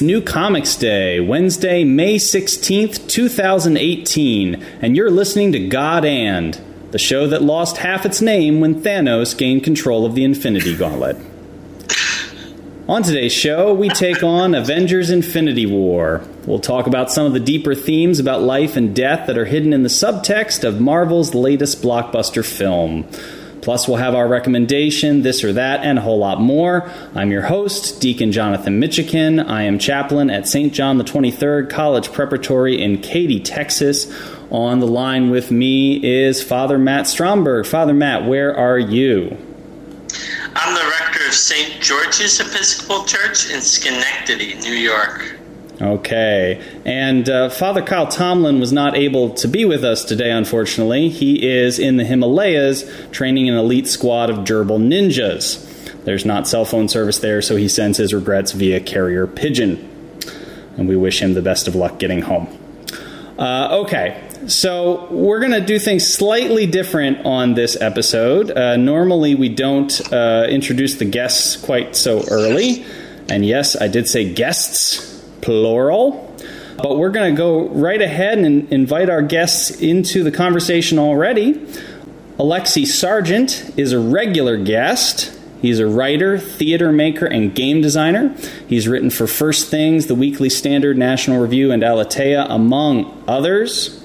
New Comics Day, Wednesday, May 16th, 2018, and you're listening to God and, the show that lost half its name when Thanos gained control of the Infinity Gauntlet. On today's show, we take on Avengers Infinity War. We'll talk about some of the deeper themes about life and death that are hidden in the subtext of Marvel's latest blockbuster film. Plus, we'll have our recommendation, this or that, and a whole lot more. I'm your host, Deacon Jonathan Michigan. I am chaplain at St. John the 23rd College Preparatory in Katy, Texas. On the line with me is Father Matt Stromberg. Father Matt, where are you? I'm the rector of St. George's Episcopal Church in Schenectady, New York. Okay. And uh, Father Kyle Tomlin was not able to be with us today, unfortunately. He is in the Himalayas training an elite squad of gerbil ninjas. There's not cell phone service there, so he sends his regrets via carrier pigeon. And we wish him the best of luck getting home. Uh, okay, so we're going to do things slightly different on this episode. Uh, normally, we don't uh, introduce the guests quite so early. And yes, I did say guests, plural. But we're going to go right ahead and invite our guests into the conversation already. Alexi Sargent is a regular guest. He's a writer, theater maker, and game designer. He's written for First Things, The Weekly Standard, National Review, and Aleteia, among others.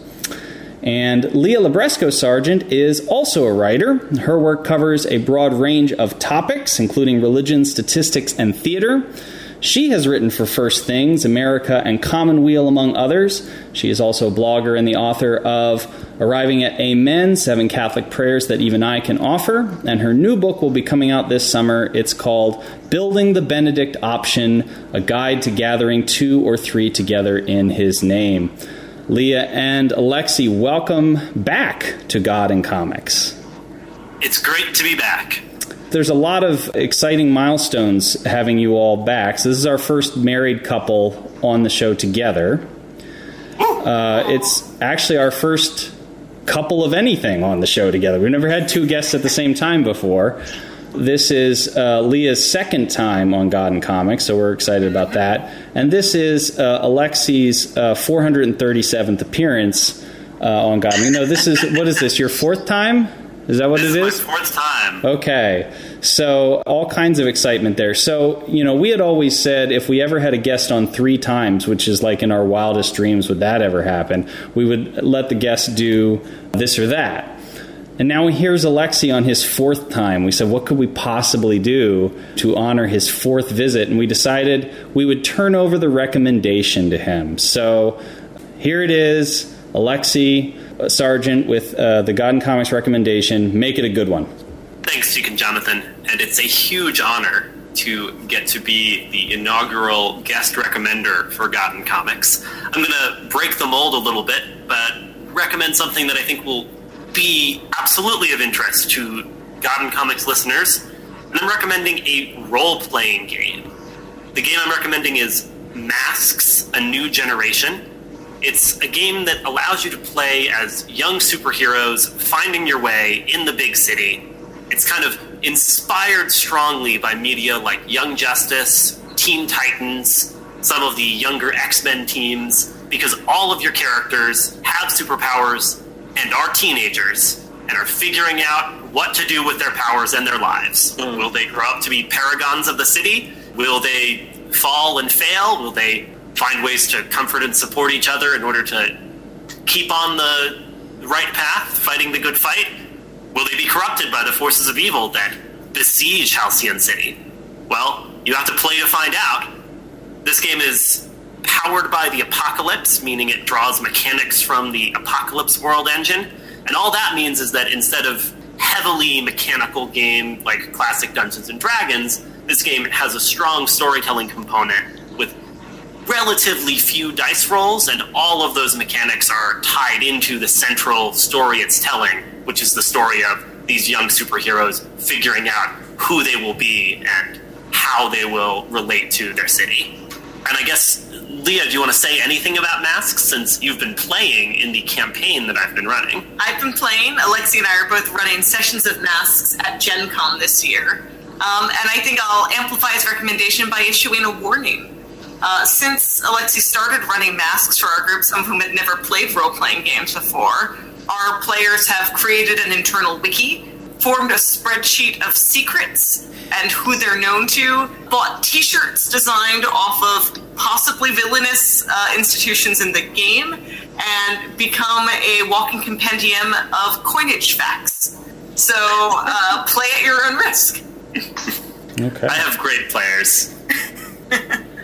And Leah Libresco Sargent is also a writer. Her work covers a broad range of topics, including religion, statistics, and theater. She has written for First Things, America, and Commonweal, among others. She is also a blogger and the author of Arriving at Amen Seven Catholic Prayers That Even I Can Offer. And her new book will be coming out this summer. It's called Building the Benedict Option A Guide to Gathering Two or Three Together in His Name. Leah and Alexi, welcome back to God and Comics. It's great to be back. There's a lot of exciting milestones having you all back. So, this is our first married couple on the show together. Uh, it's actually our first couple of anything on the show together. We've never had two guests at the same time before. This is uh, Leah's second time on God and Comics, so we're excited about that. And this is uh, Alexi's uh, 437th appearance uh, on God. You know, this is what is this? Your fourth time? Is that what this it is? is? Fourth time. Okay. So, all kinds of excitement there. So, you know, we had always said if we ever had a guest on three times, which is like in our wildest dreams, would that ever happen, we would let the guest do this or that. And now here's Alexi on his fourth time. We said, what could we possibly do to honor his fourth visit? And we decided we would turn over the recommendation to him. So here it is Alexi Sargent with uh, the God and Comics recommendation. Make it a good one. Thanks, Deacon Jonathan. And it's a huge honor to get to be the inaugural guest recommender for and Comics. I'm going to break the mold a little bit, but recommend something that I think will be absolutely of interest to and Comics listeners. And I'm recommending a role playing game. The game I'm recommending is Masks A New Generation. It's a game that allows you to play as young superheroes finding your way in the big city. It's kind of inspired strongly by media like Young Justice, Teen Titans, some of the younger X Men teams, because all of your characters have superpowers and are teenagers and are figuring out what to do with their powers and their lives. Hmm. Will they grow up to be paragons of the city? Will they fall and fail? Will they find ways to comfort and support each other in order to keep on the right path, fighting the good fight? Will they be corrupted by the forces of evil that besiege Halcyon City? Well, you have to play to find out. This game is powered by the Apocalypse, meaning it draws mechanics from the Apocalypse World engine. And all that means is that instead of heavily mechanical game like classic Dungeons and Dragons, this game has a strong storytelling component with relatively few dice rolls, and all of those mechanics are tied into the central story it's telling, which is the story of these young superheroes figuring out who they will be and how they will relate to their city. And I guess, Leah, do you want to say anything about masks since you've been playing in the campaign that I've been running? I've been playing. Alexi and I are both running sessions of masks at Gen Con this year. Um, and I think I'll amplify his recommendation by issuing a warning. Uh, since Alexi started running masks for our group, some of whom had never played role playing games before, our players have created an internal wiki, formed a spreadsheet of secrets and who they're known to, bought t shirts designed off of possibly villainous uh, institutions in the game, and become a walking compendium of coinage facts. So uh, play at your own risk. Okay. I have great players.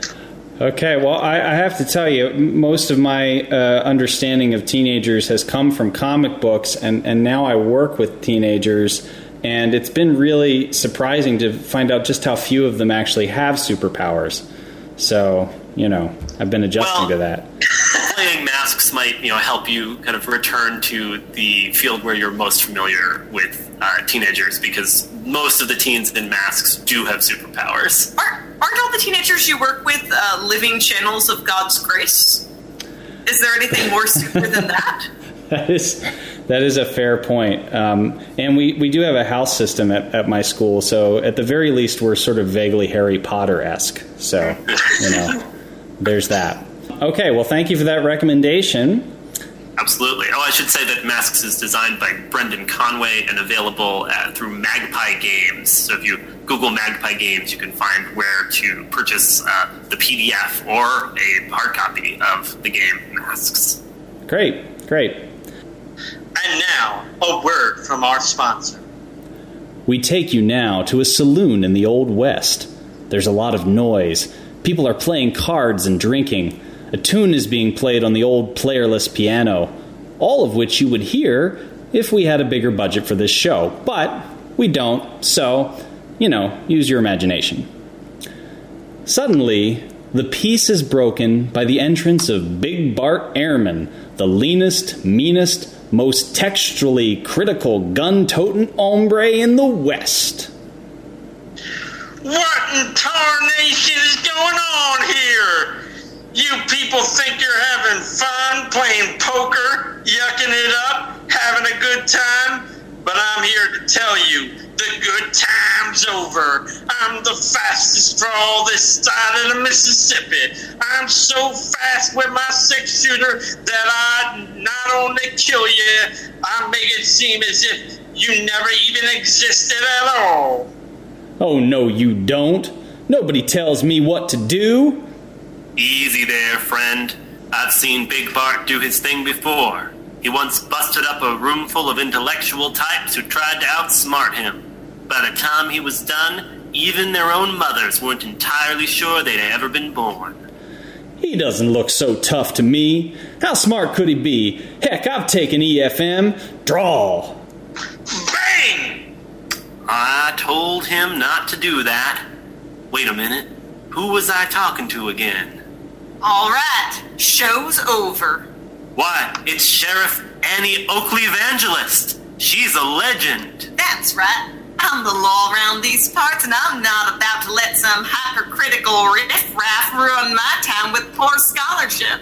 Okay, well, I, I have to tell you, most of my uh, understanding of teenagers has come from comic books, and, and now I work with teenagers, and it's been really surprising to find out just how few of them actually have superpowers. So, you know, I've been adjusting Well- to that. Playing masks might, you know, help you kind of return to the field where you're most familiar with uh, teenagers, because most of the teens in masks do have superpowers. Aren't, aren't all the teenagers you work with uh, living channels of God's grace? Is there anything more super than that? That is that is a fair point. Um, and we, we do have a house system at, at my school, so at the very least, we're sort of vaguely Harry Potter esque. So, you know, there's that. Okay, well, thank you for that recommendation. Absolutely. Oh, I should say that Masks is designed by Brendan Conway and available uh, through Magpie Games. So if you Google Magpie Games, you can find where to purchase uh, the PDF or a hard copy of the game Masks. Great, great. And now, a word from our sponsor. We take you now to a saloon in the Old West. There's a lot of noise. People are playing cards and drinking. A tune is being played on the old playerless piano, all of which you would hear if we had a bigger budget for this show. But we don't, so, you know, use your imagination. Suddenly, the peace is broken by the entrance of Big Bart Ehrman, the leanest, meanest, most textually critical gun toting hombre in the West. What in tarnation is going on here? You people think you're having fun playing poker, yucking it up, having a good time? But I'm here to tell you the good time's over. I'm the fastest for all this side of the Mississippi. I'm so fast with my six shooter that I not only kill you, I make it seem as if you never even existed at all. Oh, no, you don't. Nobody tells me what to do. Easy there, friend. I've seen Big Bart do his thing before. He once busted up a room full of intellectual types who tried to outsmart him. By the time he was done, even their own mothers weren't entirely sure they'd ever been born. He doesn't look so tough to me. How smart could he be? Heck, I've taken EFM. Draw. Bang! I told him not to do that. Wait a minute. Who was I talking to again? All right, show's over. Why, it's Sheriff Annie Oakley Evangelist. She's a legend. That's right. I'm the law around these parts, and I'm not about to let some hypercritical riffraff ruin my time with poor scholarship.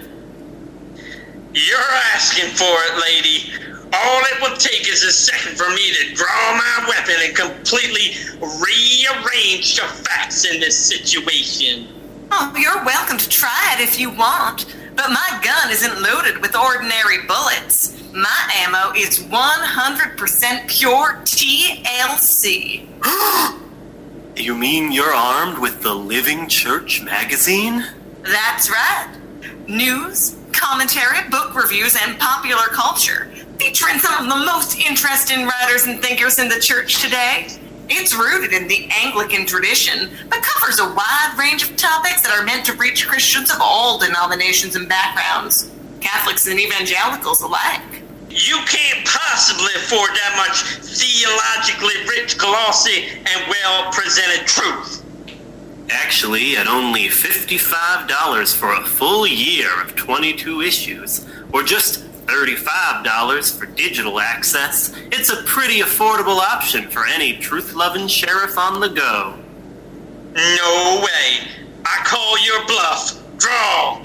You're asking for it, lady. All it will take is a second for me to draw my weapon and completely rearrange the facts in this situation. Oh, you're welcome to try it if you want, but my gun isn't loaded with ordinary bullets. My ammo is 100% pure TLC. You mean you're armed with the Living Church magazine? That's right. News, commentary, book reviews, and popular culture, featuring some of the most interesting writers and thinkers in the church today. It's rooted in the Anglican tradition, but covers a wide range of topics that are meant to reach Christians of all denominations and backgrounds, Catholics and evangelicals alike. You can't possibly afford that much theologically rich, glossy, and well presented truth. Actually, at only $55 for a full year of 22 issues, or just $35 for digital access, it's a pretty affordable option for any truth loving sheriff on the go. No way. I call your bluff. Draw.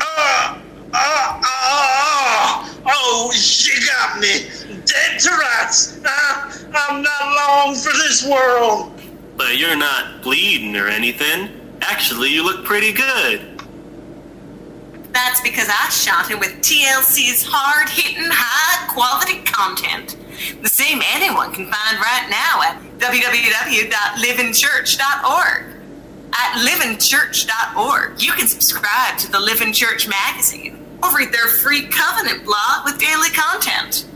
Uh, uh, uh, oh, you got me. Dead to rights. Uh, I'm not long for this world. But you're not bleeding or anything. Actually, you look pretty good. That's because I shot it with TLC's hard hitting, high quality content. The same anyone can find right now at www.livingchurch.org. At livingchurch.org, you can subscribe to the Living Church magazine or read their free covenant blog with daily content.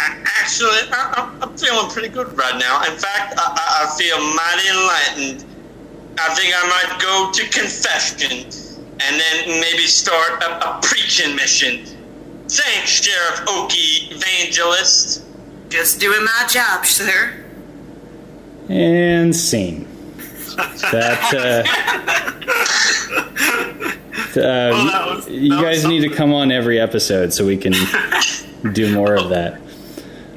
Actually, I, am feeling pretty good right now. In fact, I feel mighty enlightened. I think I might go to confession and then maybe start a, a preaching mission. Thanks, Sheriff Okie Evangelist. Just doing my job, sir. And scene. That, uh, uh, well, was, you guys need to come on every episode so we can do more of that.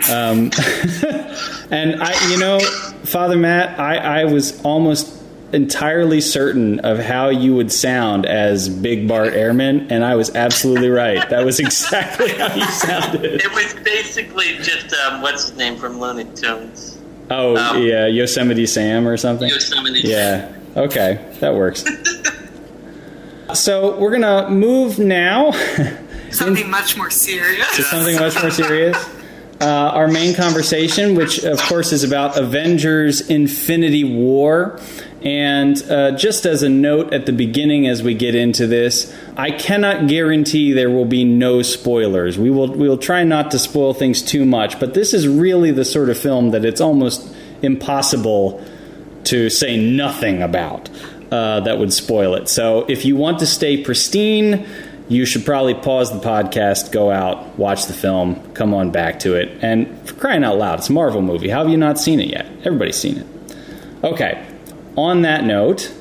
Um, and I, you know, Father Matt, I, I was almost entirely certain of how you would sound as Big Bart Ehrman, and I was absolutely right. That was exactly how you sounded. It was basically just um, what's his name from Looney Tunes. Oh um, yeah, Yosemite Sam or something. Yosemite. Yeah. Okay, that works. so we're gonna move now. something much more serious. To something much more serious. Uh, our main conversation, which of course is about Avengers Infinity War. And uh, just as a note at the beginning, as we get into this, I cannot guarantee there will be no spoilers. We will we will try not to spoil things too much, but this is really the sort of film that it's almost impossible to say nothing about uh, that would spoil it. So if you want to stay pristine, you should probably pause the podcast, go out, watch the film, come on back to it, and for crying out loud, it's a Marvel movie. How have you not seen it yet? Everybody's seen it. Okay, on that note,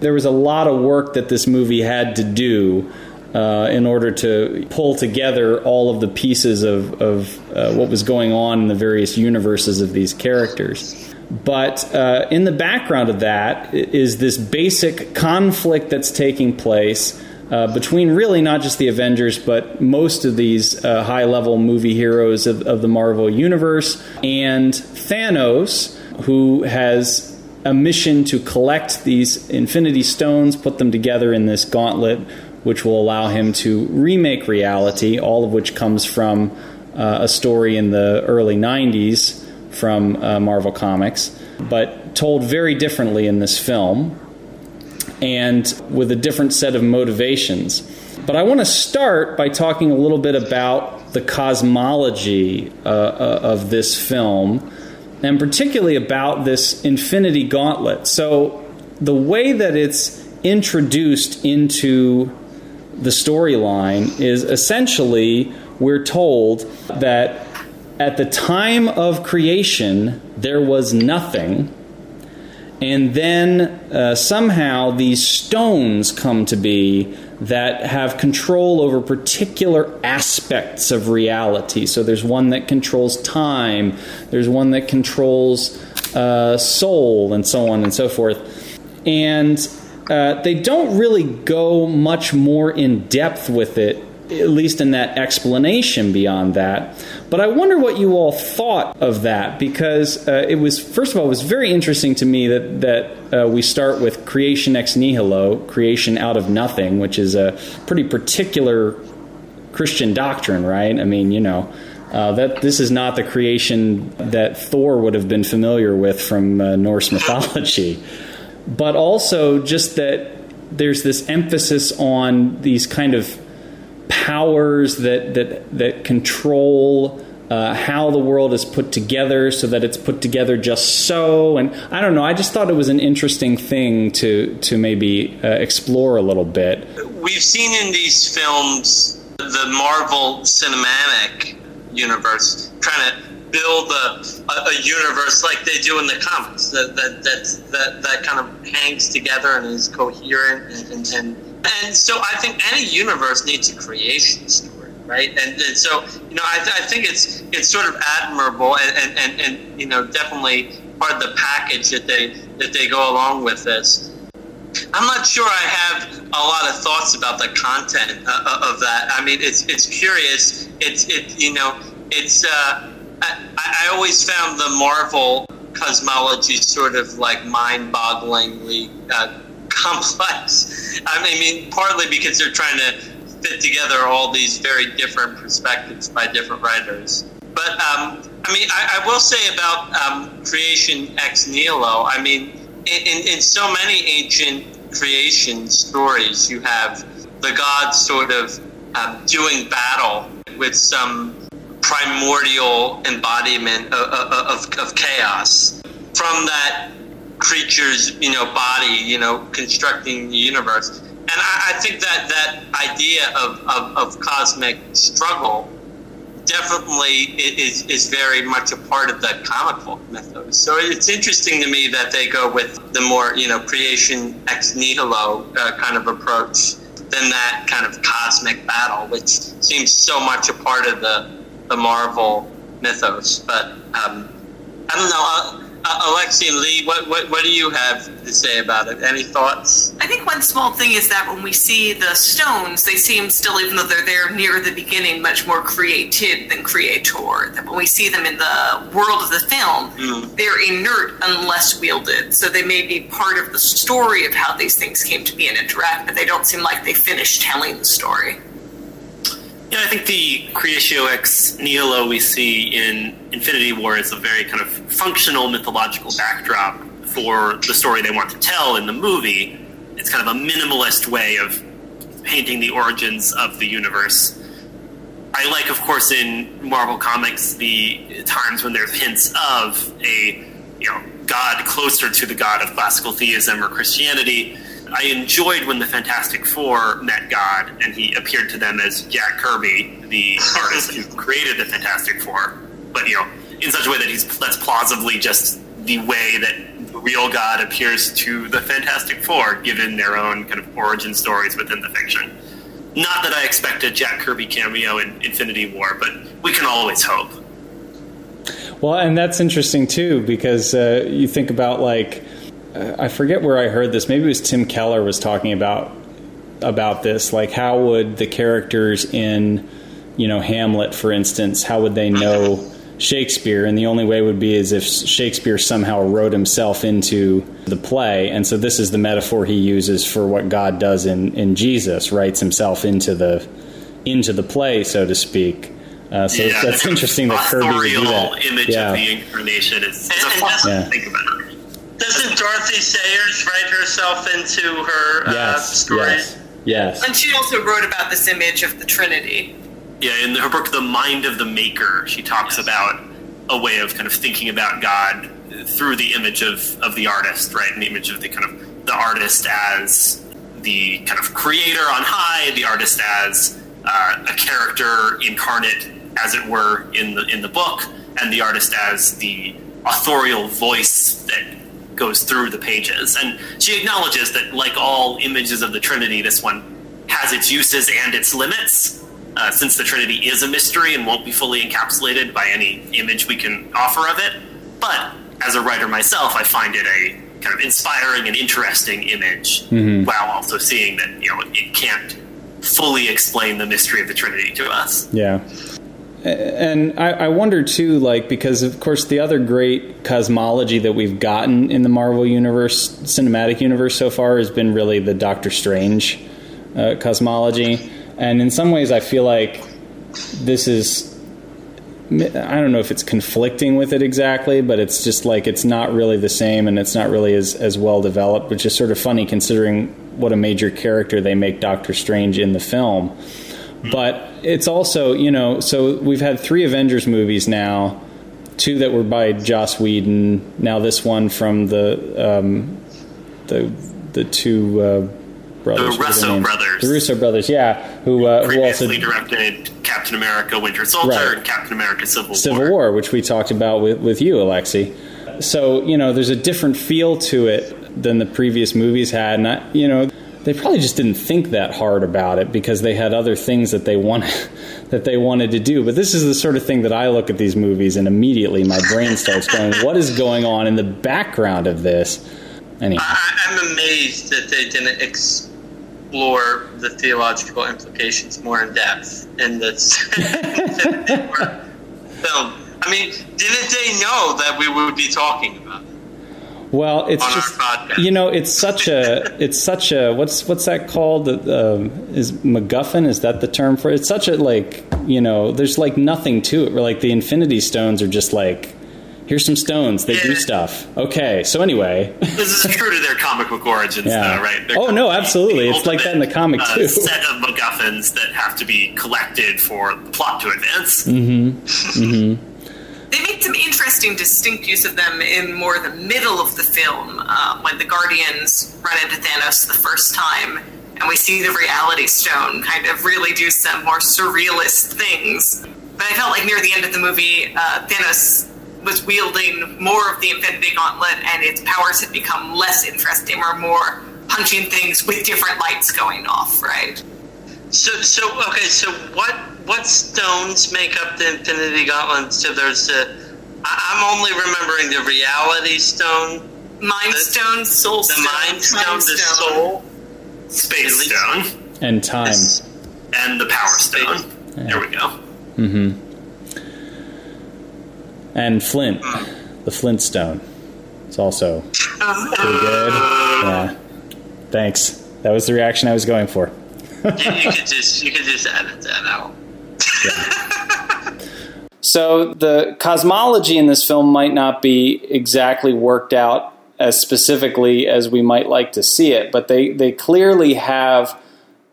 there was a lot of work that this movie had to do uh, in order to pull together all of the pieces of, of uh, what was going on in the various universes of these characters. But uh, in the background of that is this basic conflict that's taking place uh, between really not just the Avengers, but most of these uh, high level movie heroes of, of the Marvel Universe and Thanos, who has a mission to collect these Infinity Stones, put them together in this gauntlet, which will allow him to remake reality, all of which comes from uh, a story in the early 90s from uh, Marvel Comics, but told very differently in this film and with a different set of motivations. But I want to start by talking a little bit about the cosmology uh, uh of this film and particularly about this infinity gauntlet. So, the way that it's introduced into the storyline is essentially we're told that at the time of creation there was nothing, and then uh, somehow these stones come to be that have control over particular aspects of reality. So there's one that controls time, there's one that controls uh, soul, and so on and so forth. And uh, they don't really go much more in depth with it at least in that explanation beyond that. But I wonder what you all thought of that because uh, it was, first of all, it was very interesting to me that, that uh, we start with creation ex nihilo, creation out of nothing, which is a pretty particular Christian doctrine, right? I mean, you know. Uh, that this is not the creation that Thor would have been familiar with from uh, Norse mythology, but also just that there's this emphasis on these kind of powers that that that control uh, how the world is put together so that it's put together just so. And i don't know i just thought it was an interesting thing to to maybe uh, explore a little bit. We've seen in these films the Marvel cinematic universe, trying to build a, a, a, universe like they do in the comics that that that that, that kind of hangs together and is coherent and, and, and and so I think any universe needs a creation story, right? And, and so you know I, th- I think it's it's sort of admirable and, and, and, you know definitely part of the package that they that they go along with this. I'm not sure I have a lot of thoughts about the content uh, uh of that. I mean, it's it's curious. It's it you know it's. Uh, I, I always found the Marvel cosmology sort of like mind-bogglingly uh, complex. I mean, partly because they're trying to fit together all these very different perspectives by different writers. But um, I mean, I, I, will say about um, creation ex nihilo. I mean, in, in, so many ancient creation stories, you have the gods sort of um, doing battle with some primordial embodiment of, of, of, chaos. From that creature's, you know, body, you know, constructing the universe. And I, I think that that idea of, of, of cosmic struggle definitely is, is very much a part of the comic book mythos. So it's interesting to me that they go with the more, you know, creation ex nihilo uh, kind of approach than that kind of cosmic battle, which seems so much a part of the the Marvel mythos. But um, I don't know. Uh, uh, Alexi and Lee, what, what, what do you have to say about it? Any thoughts? I think one small thing is that when we see the stones, they seem still, even though they're there near the beginning, much more created than creator. That when we see them in the world of the film, mm. they're inert unless wielded. So they may be part of the story of how these things came to be and interact, but they don't seem like they finish telling the story. Yeah, I think the Creatio ex Nihilo we see in Infinity War is a very kind of functional mythological backdrop for the story they want to tell in the movie. It's kind of a minimalist way of painting the origins of the universe. I like, of course, in Marvel Comics the times when there's hints of a you know god closer to the god of classical theism or Christianity I enjoyed when the Fantastic Four met God and he appeared to them as Jack Kirby, the artist who created the Fantastic Four, but you know, in such a way that he's that's plausibly just the way that the real God appears to the Fantastic Four, given their own kind of origin stories within the fiction. Not that I expect a Jack Kirby cameo in Infinity War, but we can always hope. Well, and that's interesting too, because uh, you think about like I forget where I heard this. Maybe it was Tim Keller was talking about about this. Like, how would the characters in, you know, Hamlet, for instance, how would they know Shakespeare? And the only way would be is if Shakespeare somehow wrote himself into the play. And so this is the metaphor he uses for what God does in in Jesus, writes himself into the into the play, so to speak. Uh, so yeah, that's interesting that Kirby would do that. image yeah. of the incarnation is, is a fun yeah. to think about. Doesn't Dorothy Sayers write herself into her uh, yes, stories? Yes, yes. And she also wrote about this image of the Trinity. Yeah, in her book, The Mind of the Maker, she talks yes. about a way of kind of thinking about God through the image of, of the artist, right? And the image of the kind of the artist as the kind of creator on high, the artist as uh, a character incarnate, as it were, in the in the book, and the artist as the authorial voice that goes through the pages. And she acknowledges that, like all images of the Trinity, this one has its uses and its limits. Uh, since the Trinity is a mystery and won't be fully encapsulated by any image we can offer of it. But as a writer myself, I find it a kind of inspiring and interesting image, mm-hmm. while also seeing that you know it can't fully explain the mystery of the Trinity to us. Yeah. And I, I, wonder too, like because of course the other great cosmology that we've gotten in the Marvel universe, cinematic universe so far, has been really the Doctor Strange uh, cosmology, and in some ways I feel like this is. I don't know if it's conflicting with it exactly, but it's just like it's not really the same, and it's not really as as well developed, which is sort of funny considering what a major character they make Doctor Strange in the film. But it's also, you know, so we've had three Avengers movies now, two that were by Joss Whedon, now this one from the um, the the two uh, brothers. The Russo brothers. The Russo brothers, yeah, who uh, who also directed Captain America: Winter Soldier Right. and Captain America: Civil, War Civil War, which we talked about with, with you, Alexi. So, you know, there's a different feel to it than the previous movies had. And, I, you know, they probably just didn't think that hard about it because they had other things that they wanted that they wanted to do. But this is the sort of thing that I look at these movies and immediately my brain starts going, what is going on in the background of this? Anyway, I, I'm amazed that they didn't explore the theological implications more in depth in this film. I mean, didn't they know that we would be talking about? Well, it's just you know, it's such a it's such a what's what's that called? Um, is MacGuffin? Is that the term for it? It's such a like you know, there's like nothing to it. Like the Infinity Stones are just like here's some stones, they do stuff. Okay, so anyway, This is true to their comic book origins, Yeah. though, right? Oh, no, absolutely. It's like that in the comic, uh, too. Set of MacGuffins that have to be collected for the plot to advance. Mm. They made some interesting, distinct use of them in more the middle of the film uh, when the Guardians run into Thanos the first time, and we see the Reality Stone kind of really do some more surrealist things. But I felt like near the end of the movie, uh, Thanos was wielding more of the Infinity Gauntlet, and its powers had become less interesting, or more punching things with different lights going off, right? So, so okay. So, what what stones make up the Infinity Gauntlet? So, there's the. I- I'm only remembering the Reality Stone, Mind The- Stone, Soul the Stone, Mind Stone, Time the Soul. Space At Stone and time. This- and the Power Stone. There we go. Mm-hmm. And Flint, the Flint Stone. It's also pretty good. Yeah. Thanks. That was the reaction I was going for. You, could just you could just edit that out. So the cosmology in this film might not be exactly worked out as specifically as we might like to see it, but they, they clearly have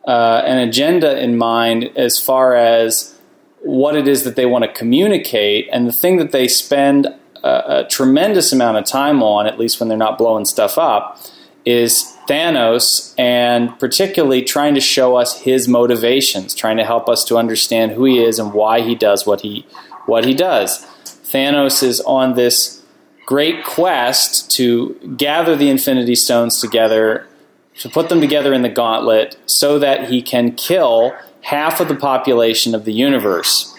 uh, an agenda in mind as far as what it is that they want to communicate. And the thing that they spend a, a tremendous amount of time on, at least when they're not blowing stuff up, is Thanos and particularly trying to show us his motivations, trying to help us to understand who he is and why he does what he what he does. Thanos is on this great quest to gather the Infinity Stones together, to put them together in the gauntlet so that he can kill half of the population of the universe.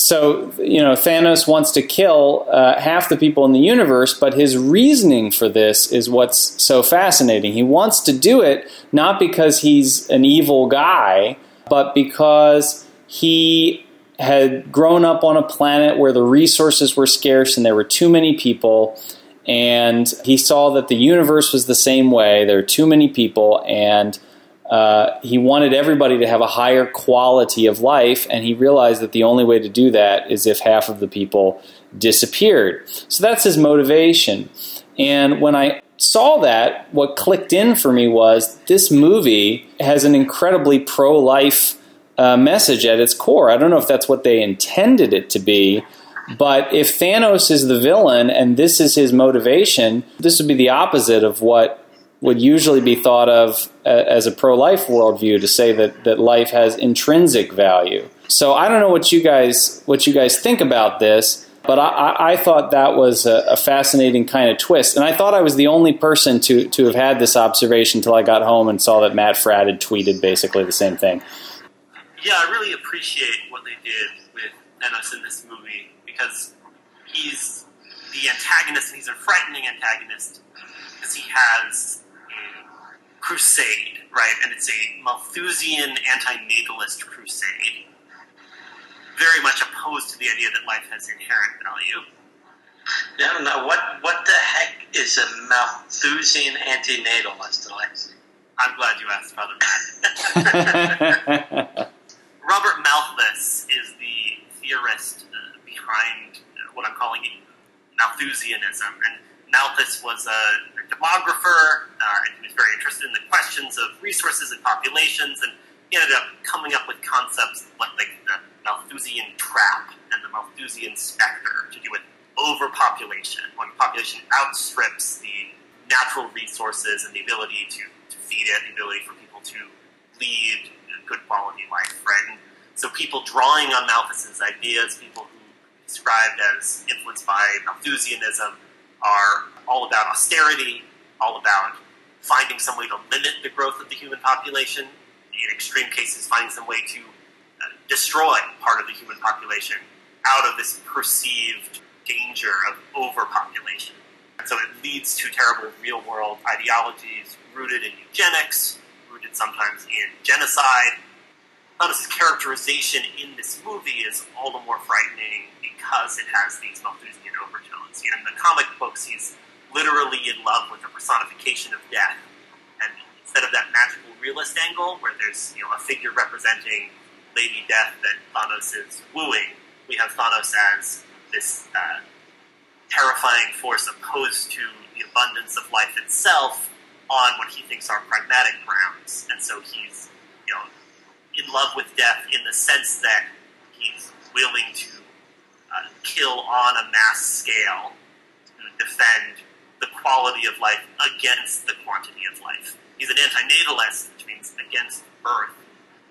So, you know, Thanos wants to kill uh, half the people in the universe, but his reasoning for this is what's so fascinating. He wants to do it not because he's an evil guy, but because he had grown up on a planet where the resources were scarce and there were too many people. And he saw that the universe was the same way. There are too many people, and uh, he wanted everybody to have a higher quality of life, and he realized that the only way to do that is if half of the people disappeared. So that's his motivation. And when I saw that, what clicked in for me was this movie has an incredibly pro life uh, message at its core. I don't know if that's what they intended it to be, but if Thanos is the villain and this is his motivation, this would be the opposite of what would usually be thought of as a pro-life worldview to say that that life has intrinsic value. So I don't know what you guys what you guys think about this, but I, I, thought that was a, a fascinating kind of twist, and I thought I was the only person to to have had this observation until I got home and saw that Matt Fradd had tweeted basically the same thing. Yeah, I really appreciate what they did with Thanos in this movie because he's the antagonist and he's a frightening antagonist because he has crusade, right? And it's a Malthusian anti-natalist crusade. Very much opposed to the idea that life has inherent value. I don't what what the heck is a Malthusian antinatalist, Alexi. I'm glad you asked, Father Matt. Robert Malthus is the theorist uh, behind uh, what I'm calling Malthusianism. And Malthus was a, demographer, uh, and he was very interested in the questions of resources and populations, and he ended up coming up with concepts like, like the Malthusian trap and the Malthusian specter to do with overpopulation, when population outstrips the natural resources and the ability to, to feed it, the ability for people to lead a good quality life, right? And so people drawing on Malthus's ideas, people who described as influenced by Malthusianism, are all about austerity, all about finding some way to limit the growth of the human population, in extreme cases, finding some way to uh, destroy part of the human population out of this perceived danger of overpopulation. And so it leads to terrible real world ideologies rooted in eugenics, rooted sometimes in genocide. Thanos' characterization in this movie is all the more frightening because it has these Malthusian overtones. In the comic books, he's literally in love with the personification of death. And instead of that magical realist angle, where there's you know a figure representing Lady Death that Thanos is wooing, we have Thanos as this uh, terrifying force opposed to the abundance of life itself on what he thinks are pragmatic grounds. And so he's, you know, in love with death in the sense that he's willing to uh, kill on a mass scale to defend the quality of life against the quantity of life. He's an antinatalist, which means against birth,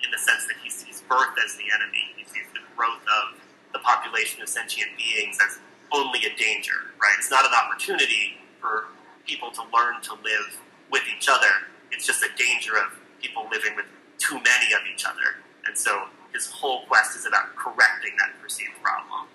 in the sense that he sees birth as the enemy. He sees the growth of the population of sentient beings as only a danger, right? It's not an opportunity for people to learn to live with each other. It's just a danger of people living with too many of each other. And so his whole quest is about correcting that perceived problem.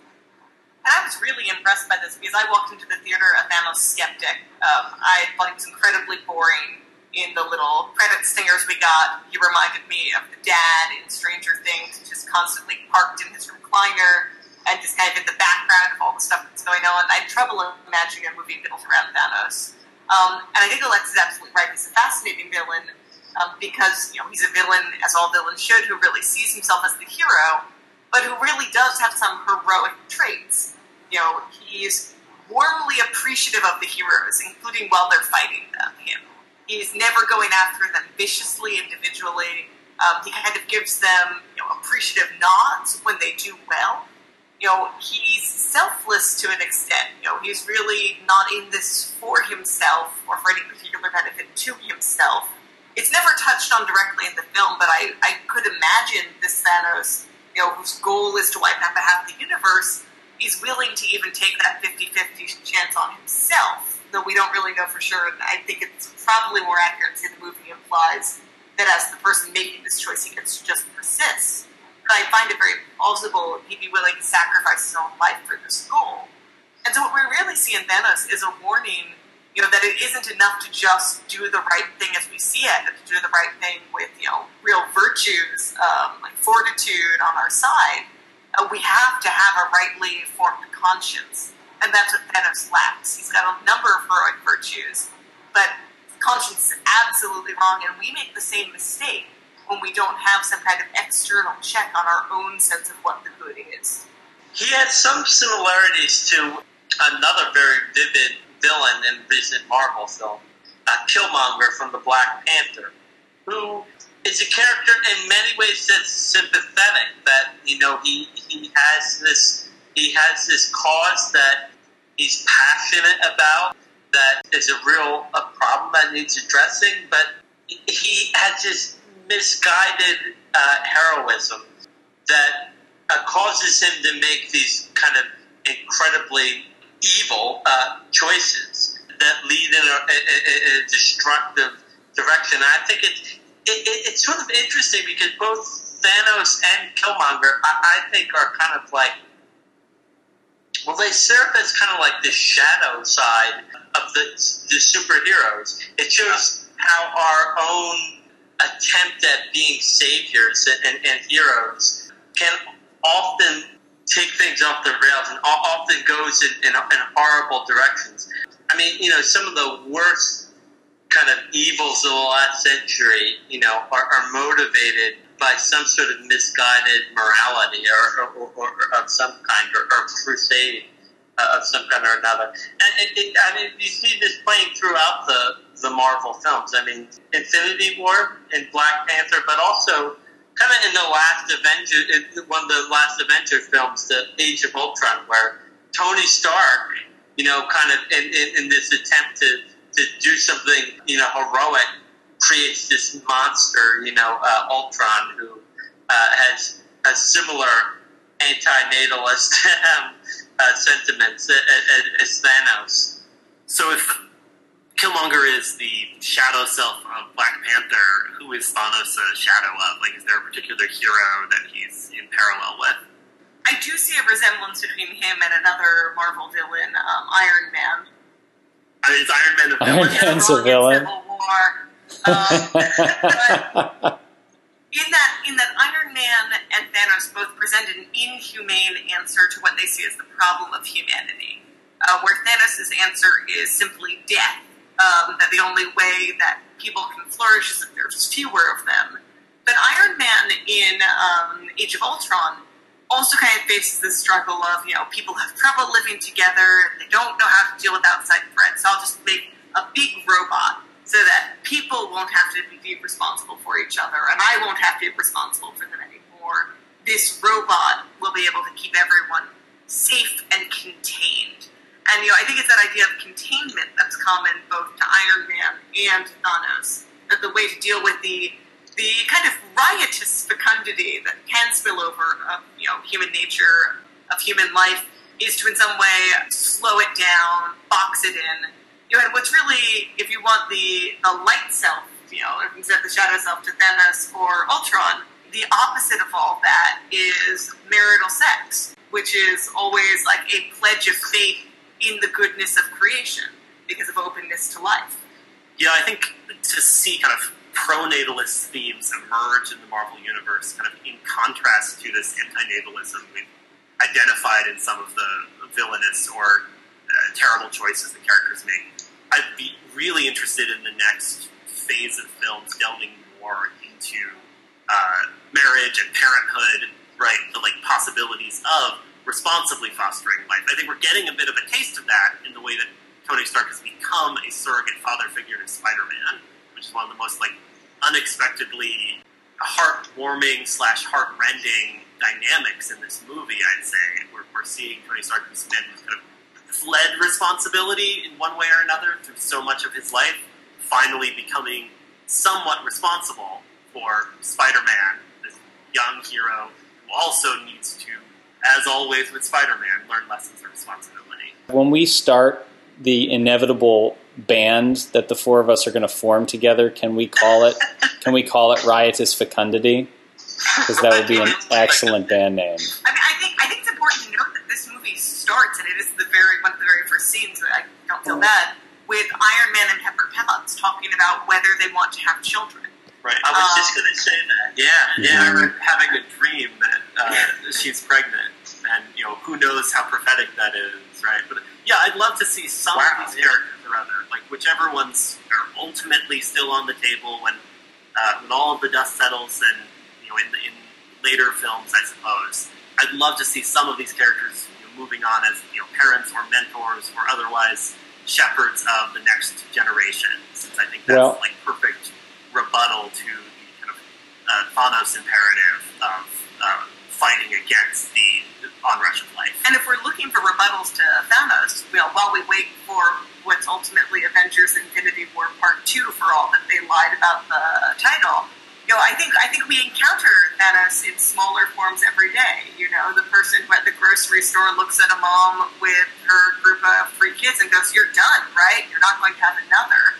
And I was really impressed by this because I walked into the theater a Thanos skeptic. Um, I thought he was incredibly boring in the little credit stingers we got. He reminded me of the dad in Stranger Things, just constantly parked in his recliner and just kind of in the background of all the stuff that's going on. I had trouble imagining a movie built around Thanos. Um, and I think Alex is absolutely right. He's a fascinating villain um, because you know he's a villain, as all villains should, who really sees himself as the hero, but who really does have some heroic traits. You know, he's warmly appreciative of the heroes, including while they're fighting them. Him, he's never going after them viciously, individually. Um, he kind of gives them you know, appreciative nods when they do well. You know, he's selfless to an extent. You know, he's really not in this for himself or for any particular benefit to himself. It's never touched on directly in the film, but I, I could imagine this Thanos, you know, whose goal is to wipe out half the universe, is willing to even take that 50-50 chance on himself, though we don't really know for sure. And I think it's probably more accurate to say the movie implies that as the person making this choice, he gets to just persist. But I find it very plausible he'd be willing to sacrifice his own life for this goal. And so what we really see in Thanos is a warning, you know, that it isn't enough to just do the right thing as we see it, but to do the right thing with, you know, real virtues, um, like fortitude on our side. Uh, we have to have a rightly formed conscience. And that's what Thanos lacks. He's got a number of heroic virtues, but conscience is absolutely wrong, and we make the same mistake when we don't have some kind of external check on our own sense of what the good is. He has some similarities to another very vivid villain in recent Marvel film, uh, Killmonger from the Black Panther, who is a character in many ways that's sympathetic. That you know he he has this he has this cause that he's passionate about that is a real a problem that needs addressing, but he has this misguided uh, heroism that uh, causes him to make these kind of incredibly evil uh, choices that lead in a, a, a, destructive direction. And I think it's it, it, it's sort of interesting because both Thanos and Killmonger, I, I think, are kind of like well, they serve as kind of like the shadow side of the the superheroes. It shows how our own attempt at being saviors and, and, and heroes can often take things off the rails and often goes in, in, in, horrible directions. I mean, you know, some of the worst kind of evils of the last century, you know, are, are motivated by some sort of misguided morality or, or, or, or of some kind or, or crusade uh, of some kind or another. And it, it, I mean, you see this playing throughout the the Marvel films. I mean, Infinity War and Black Panther, but also kind of in the last Avenger, one of the last Avenger films, the Age of Ultron, where Tony Stark, you know, kind of in, in, in this attempt to to do something, you know, heroic, creates this monster, you know, uh, Ultron, who uh, has a similar anti-natalist um, uh, sentiments as Thanos. So if Killmonger is the shadow self of Black Panther, who is Thanos a shadow of? Like, is there a particular hero that he's in parallel with? I do see a resemblance between him and another Marvel villain, um, Iron Man. I mean, is Iron Man a villain? Iron? Man's a villain. Civil War. Um, in that in that Iron Man and Thanos both present an inhumane answer to what they see as the problem of humanity, uh, where Thanos' answer is simply death. Um, that the only way that people can flourish is if there's fewer of them. But Iron Man in um, Age of Ultron also kind of faces this struggle of you know people have trouble living together, and they don't know how to deal with outside threats. So I'll just make a big robot so that people won't have to be responsible for each other, and I won't have to be responsible for them anymore. This robot will be able to keep everyone safe and contained. And you know, I think it's that idea of containment that's common both to Iron Man and Thanos. That the way to deal with the the kind of riotous fecundity that can spill over of you know human nature, of human life, is to in some way slow it down, box it in, you know, and what's really, if you want the, the light self, you know, instead of the shadow self to Thanos or Ultron, the opposite of all that is marital sex, which is always like a pledge of faith in the goodness of creation because of openness to life. Yeah, I think to see kind of pro-natalist themes emerge in the Marvel universe, kind of in contrast to this anti-natalism we've identified in some of the villainous or uh, terrible choices the characters make. I'd be really interested in the next phase of films delving more into uh, marriage and parenthood, right? The like possibilities of responsibly fostering life. I think we're getting a bit of a taste of that in the way that Tony Stark has become a surrogate father figure to Spider-Man, which is one of the most like unexpectedly heartwarming slash heartrending dynamics in this movie. I'd say we're, we're seeing Tony Stark as man who's kind of fled responsibility in one way or another through so much of his life, finally becoming somewhat responsible for Spider-Man, this young hero who also needs to, as always with Spider-Man, learn lessons of responsibility. When we start the inevitable band that the four of us are going to form together, can we call it? Can we call it Riotous Fecundity? Because that would be an excellent band name. I mean, I think I think it's important to note that this movie starts, and it is the very one of the very first scenes. That I don't feel bad with Iron Man and Pepper Potts talking about whether they want to have children. Right. I was Um, just going to say that. Yeah, yeah. I Mhm. remember having a dream that uh, she's pregnant, and you know who knows how prophetic that is, right? But yeah, I'd love to see some Wow, of these yeah. characters or other, like whichever ones are ultimately still on the table when uh, when all of the dust settles, and you know in, in later films, I suppose. I'd love to see some of these characters you know, moving on as you know parents or mentors or otherwise shepherds of the next generation, since I think that's Well- like perfect rebuttal to the kind of uh, Thanos imperative of uh, fighting against the onrush of life. And if we're looking for rebuttals to Thanos, know, while we wait for what's ultimately Avengers: Infinity War Part Two, for all that they lied about the title, you know, I think I think we encounter Thanos in smaller forms every day. You know, the person at the grocery store looks at a mom with her group of three kids and goes, "You're done, right? You're not going to have another."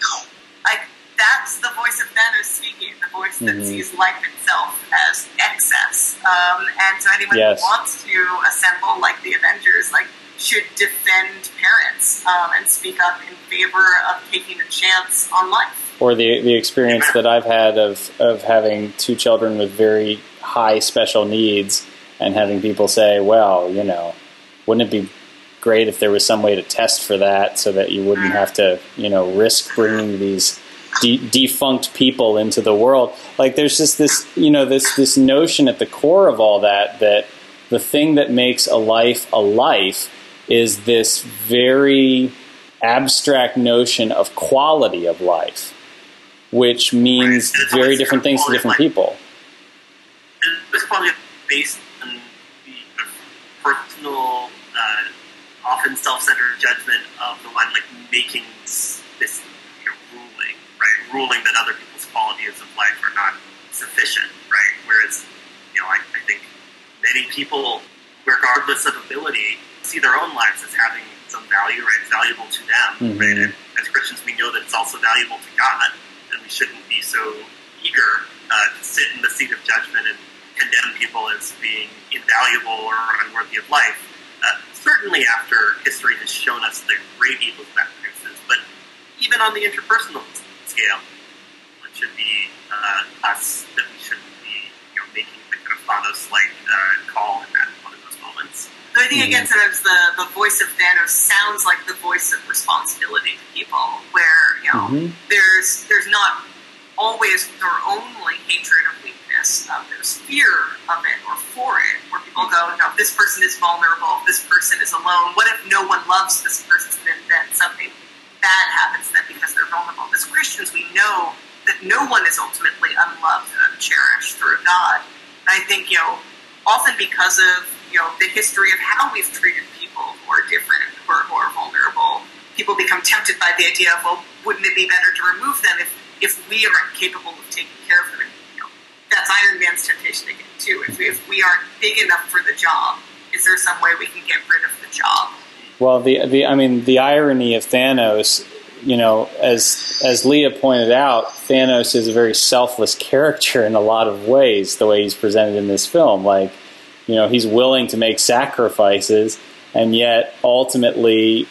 Like that's the voice of Thanos speaking, the voice that Mhm. sees life itself as excess. Um, and so anyone Yes. who wants to assemble like the Avengers, like should defend parents um, and speak up in favor of taking a chance on life. or the the experience that I've had of of having two children with very high special needs and having people say, "Well, you know, wouldn't it be great if there was some way to test for that so that you wouldn't have to, you know, risk bringing these de- defunct people into the world?" Like there's just this, you know, this this notion at the core of all that that the thing that makes a life a life is this very abstract notion of quality of life which means. Very different things to different people. This probably based on the personal, uh, often self-centered judgment of the one like making this, ruling that other people's qualities of life are not sufficient, right? Whereas, you know, I, I think many people, regardless of ability, see their own lives as having some value, right? It's valuable to them, mm-hmm. right? And as Christians, we know that it's also valuable to God, and we shouldn't be so eager uh, to sit in the seat of judgment and condemn people as being invaluable or unworthy of life. Uh, certainly, after history has shown us the great evil produces, but even on the interpersonal scale, it should be uh, us that we shouldn't be, you know, making the kind of Thanos-like uh, call in that one of those moments. I think again, sometimes the, the voice of Thanos sounds like the voice of responsibility to people, where you know Mhm. there's there's not always their only hatred of weakness. Um, there's fear of it or for it, where people go, you know, this person is vulnerable, this person is alone. What if no one loves this person, and then something bad happens to them because they're vulnerable? As Christians, we know that no one is ultimately unloved and uncherished through God. And I think you know often because of you know the history of how we've treated people who are different, who are, who are vulnerable, people become tempted by the idea of well, wouldn't it be better to remove them if if we aren't capable of taking care of them? And, you know, that's Iron Man's temptation again too. If, if we aren't big enough for the job, is there some way we can get rid of the job? Well, the the I mean the irony of Thanos, you know, as as Leah pointed out, Thanos is a very selfless character in a lot of ways. The way he's presented in this film, like, you know, he's willing to make sacrifices, and yet ultimately,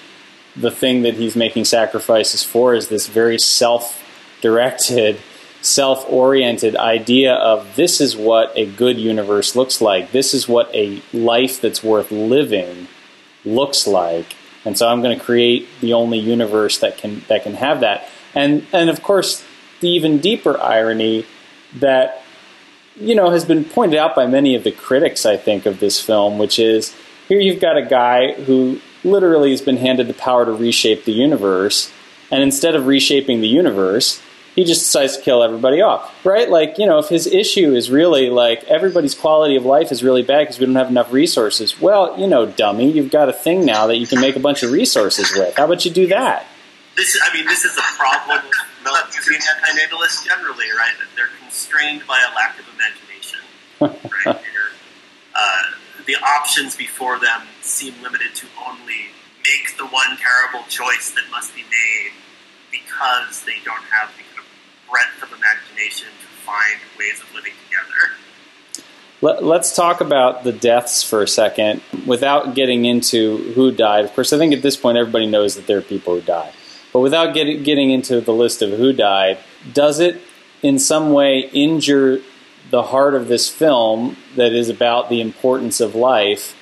the thing that he's making sacrifices for is this very self-directed. Self oriented idea of this is what a good universe looks like. This is what a life that's worth living looks like. And so i'm going to create the only universe that can that can have that. And and of course the even deeper irony that you know has been pointed out by many of the critics i think of this film which is here you've got a guy who literally has been handed the power to reshape the universe. And instead of reshaping the universe he just decides to kill everybody off, right? Like, you know, if his issue is really like everybody's quality of life is really bad because we don't have enough resources, well, you know, dummy, you've got a thing now that you can make a bunch of resources with. How about you do that? This, I mean, this is a problem with Malthusian antinatalists generally, right? That they're constrained by a lack of imagination, right? Uh, the options before them seem limited to only make the one terrible choice that must be made because they don't have the breadth of imagination to find ways of living together. Let, let's talk about the deaths for a second without getting into who died. Of course, I think at this point everybody knows that there are people who died. But without getting, getting into the list of who died, does it in some way injure the heart of this film that is about the importance of life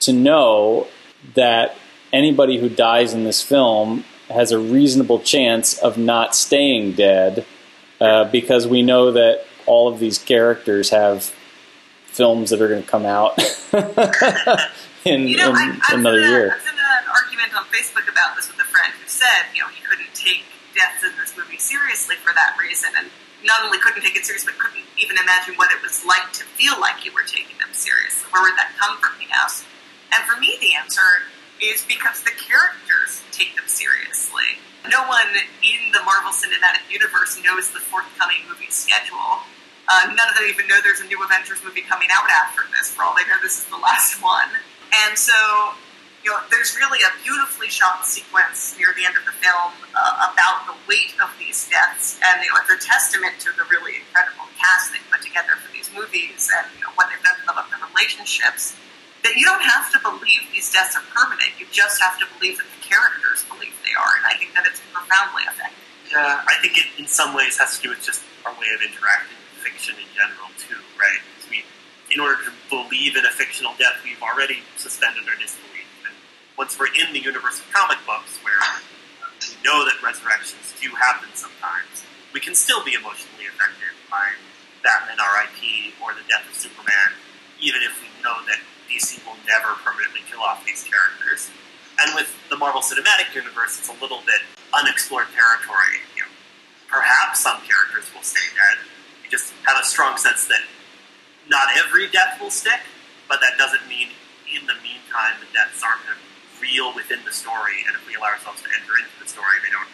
to know that anybody who dies in this film has a reasonable chance of not staying dead uh, because we know that all of these characters have films that are going to come out in, You know, in I, I another a, year. I was in an argument on Facebook about this with a friend who said, you know, he couldn't take deaths in this movie seriously for that reason, and not only couldn't take it seriously, but couldn't even imagine what it was like to feel like you were taking them seriously. Where would that come from? He asked. And for me, the answer is because the characters take them seriously. No one in the Marvel Cinematic Universe knows the forthcoming movie schedule. Uh, none of them even know there's a new Avengers movie coming out after this. For all they know, this is the last one. And so, you know, there's really a beautifully shot sequence near the end of the film uh, about the weight of these deaths, and you know, it's a testament to the really incredible cast they put together for these movies, and you know, what they've done to their relationships. That you don't have to believe these deaths are permanent. You just have to believe that the characters believe they are, and I think that it's profoundly effective. Yeah, I think it in some ways has to do with just our way of interacting with fiction in general too, right? we, in order to believe in a fictional death, we've already suspended our disbelief. And once we're in the universe of comic books, where we know that resurrections do happen sometimes, we can still be emotionally affected by Batman R.I.P. or the death of Superman, even if we know that DC will never permanently kill off these characters. And with the Marvel Cinematic Universe, it's a little bit unexplored territory. You know, perhaps some characters will stay dead. We just have a strong sense that not every death will stick, but that doesn't mean in the meantime the deaths aren't of real within the story, and if we allow ourselves to enter into the story, they don't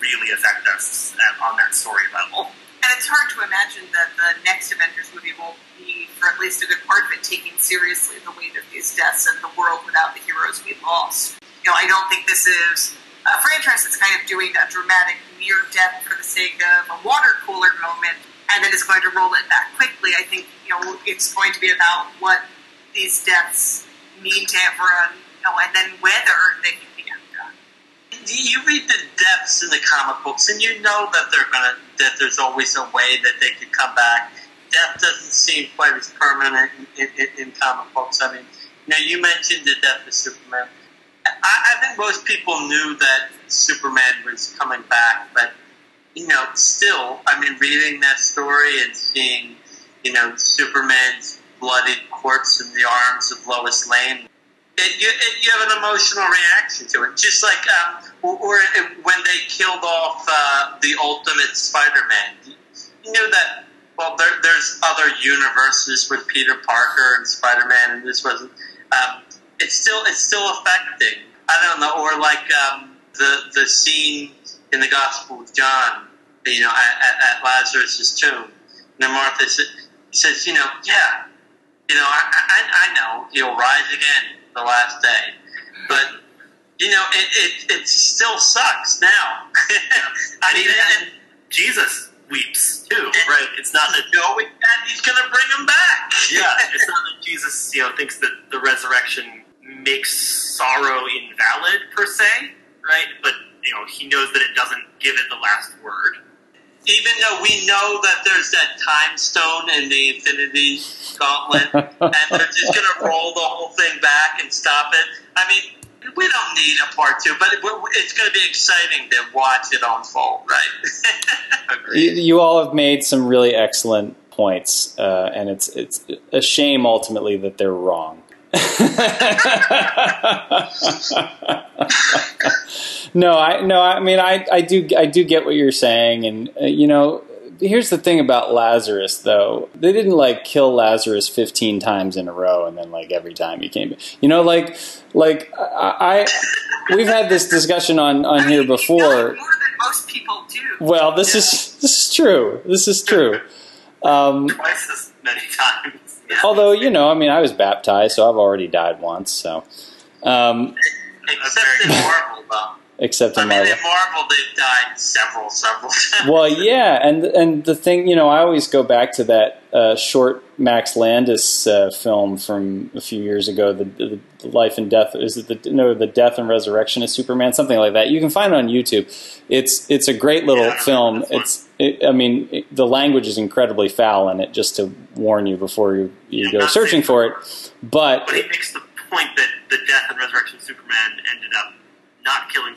really affect us uh, on that story level. And it's hard to imagine that the next Avengers movie won't be for at least a good part of it, taking seriously the weight of these deaths and the world without the heroes we've lost. You know, I don't think this is a franchise that's kind of doing a dramatic near death for the sake of a water cooler moment and then is going to roll it back quickly. I think, you know, it's going to be about what these deaths mean to everyone, you know, and then whether they can be undone. You read the depths in the comic books, and you know that they're gonna that there's always a way that they could come back. Death doesn't seem quite as permanent in, in, in comic books. I mean, now you mentioned the death of Superman. I, I think most people knew that Superman was coming back, but you know, still, I mean, reading that story and seeing, you know, Superman's bloodied corpse in the arms of Lois Lane, it, you, it, you have an emotional reaction to it. Just like, um, or, or when they killed off uh, the Ultimate Spider-Man, you knew that. Well, there, there's other universes with Peter Parker and Spider-Man, and this wasn't. Um, it's still it's still affecting. I don't know, or like um, the the scene in the Gospel of John, you know, at, at Lazarus' tomb. And Martha says, you know, yeah, you know, I, I, I know he'll rise again the last day, but you know, it it, it still sucks now. I mean, and, Jesus weeps too, And- right? It's not that knowing that he's going to bring him back. yeah, it's not that Jesus, you know, thinks that the resurrection makes sorrow invalid per se, right? But you know, he knows that it doesn't give it the last word. even though we know that there's that time stone in the Infinity Gauntlet, and they're just going to roll the whole thing back and stop it. I mean, we don't need a part two, but it- it's going to be exciting to watch it unfold, right? You, you all have made some really excellent points, uh, and it's it's a shame ultimately that they're wrong. no, I no, I mean I, I do I do get what you're saying, and uh, you know. Here's the thing about Lazarus, though. They didn't like kill Lazarus 15 times in a row, and then like every time he came. You know, like like I, I we've had this discussion on on here before. Most people do. Well, this is this is true. This is true. Um, Twice as many times. Yeah. although you know, I mean, I was baptized, so I've already died once. So, um, Except in Marvel, though. Except I in mean, Marvel. Marvel, they've died several, several times. Well, yeah, and and the thing, you know, I always go back to that uh, short Max Landis uh, film from a few years ago, the, the, the Life and Death is it the no the Death and Resurrection of Superman, something like that. You can find it on YouTube. It's it's a great little Yeah, film. It's it, I mean it, the language is incredibly foul in it, just to warn you before you, you Yeah, go searching for for it. But But he makes the point that the death and resurrection of Superman ended up not killing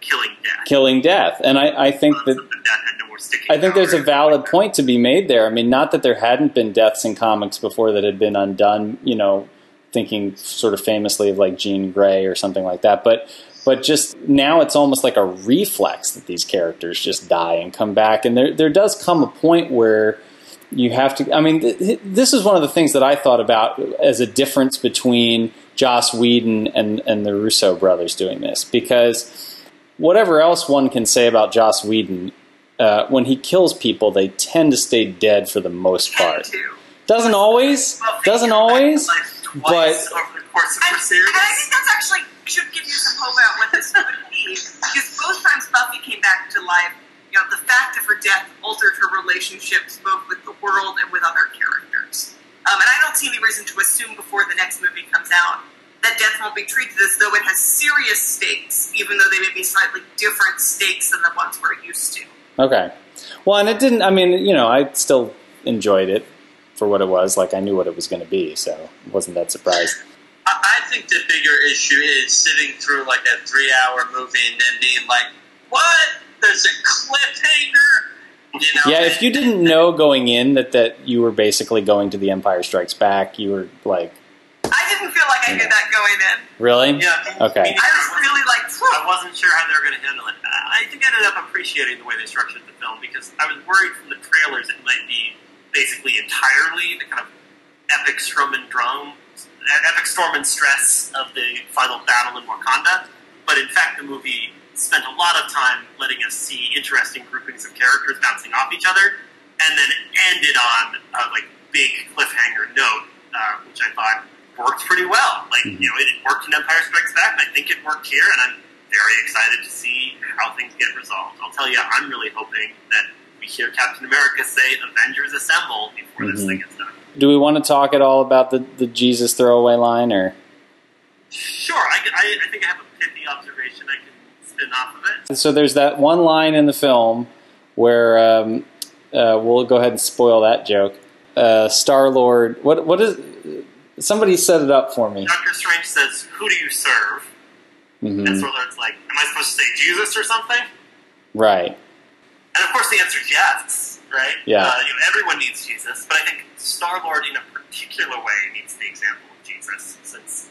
Killing death. killing death, and I, I think that So the death had no more sticking. I think there's a valid point to be made there. I mean, not that there hadn't been deaths in comics before that had been undone, you know, thinking sort of famously of like Jean Grey or something like that, but but just now it's almost like a reflex that these characters just die and come back and there there does come a point where you have to I mean th- this is one of the things that I thought about as a difference between Joss Whedon and and the Russo brothers doing this because whatever else one can say about Joss Whedon uh, when he kills people, they tend to stay dead for the most part. Doesn't always, doesn't come back to always, but twice over the course of And, the series. I think that's actually should give you some hope about what this would be. Because both times Buffy came back to life, you know, the fact of her death altered her relationships both with the world and with other characters. Um, and I don't see any reason to assume before the next movie comes out that death won't be treated as though it has serious stakes, even though they may be slightly different stakes than the ones we're used to. okay. Well, and it didn't. I mean, you know, I still enjoyed it for what it was. Like I knew what it was going to be, so wasn't that surprised. I I think the bigger issue is sitting through like a three-hour movie and then being like, "What? There's a cliffhanger." You know? Yeah, if you didn't know going in that that you were basically going to the Empire Strikes Back, you were like, I didn't feel like I did that going in. really? Yeah. Okay. I was really like, I wasn't sure how they were going to handle it. I I think I ended up appreciating the way they structured the film because I was worried from the trailers it might be basically entirely the kind of epic storm and drum, epic storm and stress of the final battle in Wakanda. But in fact, the movie spent a lot of time letting us see interesting groupings of characters bouncing off each other, and then ended on a like big cliffhanger note, uh, which I thought worked pretty well. Like Mm-hmm. you know, it worked in Empire Strikes Back, and I think it worked here, and I'm very excited to see how things get resolved. I'll tell you, I'm really hoping that we hear Captain America say "Avengers Assemble" before this Mhm. thing is done. Do we want to talk at all about the, the Jesus throwaway line, or Sure, I, I, I think I have a pithy observation I can spin off of it. so? There's that one line in the film where um, uh, we'll go ahead and spoil that joke. Uh, Star Lord, what what is? Somebody set it up for me. Doctor Strange says, "Who do you serve?" hmm And Star Lord's like, "Am I supposed to say Jesus or something?" Right. And of course, the answer is yes, right? Yeah. Uh, you know, everyone needs Jesus, but I think Star Lord, in a particular way, needs the example of Jesus, since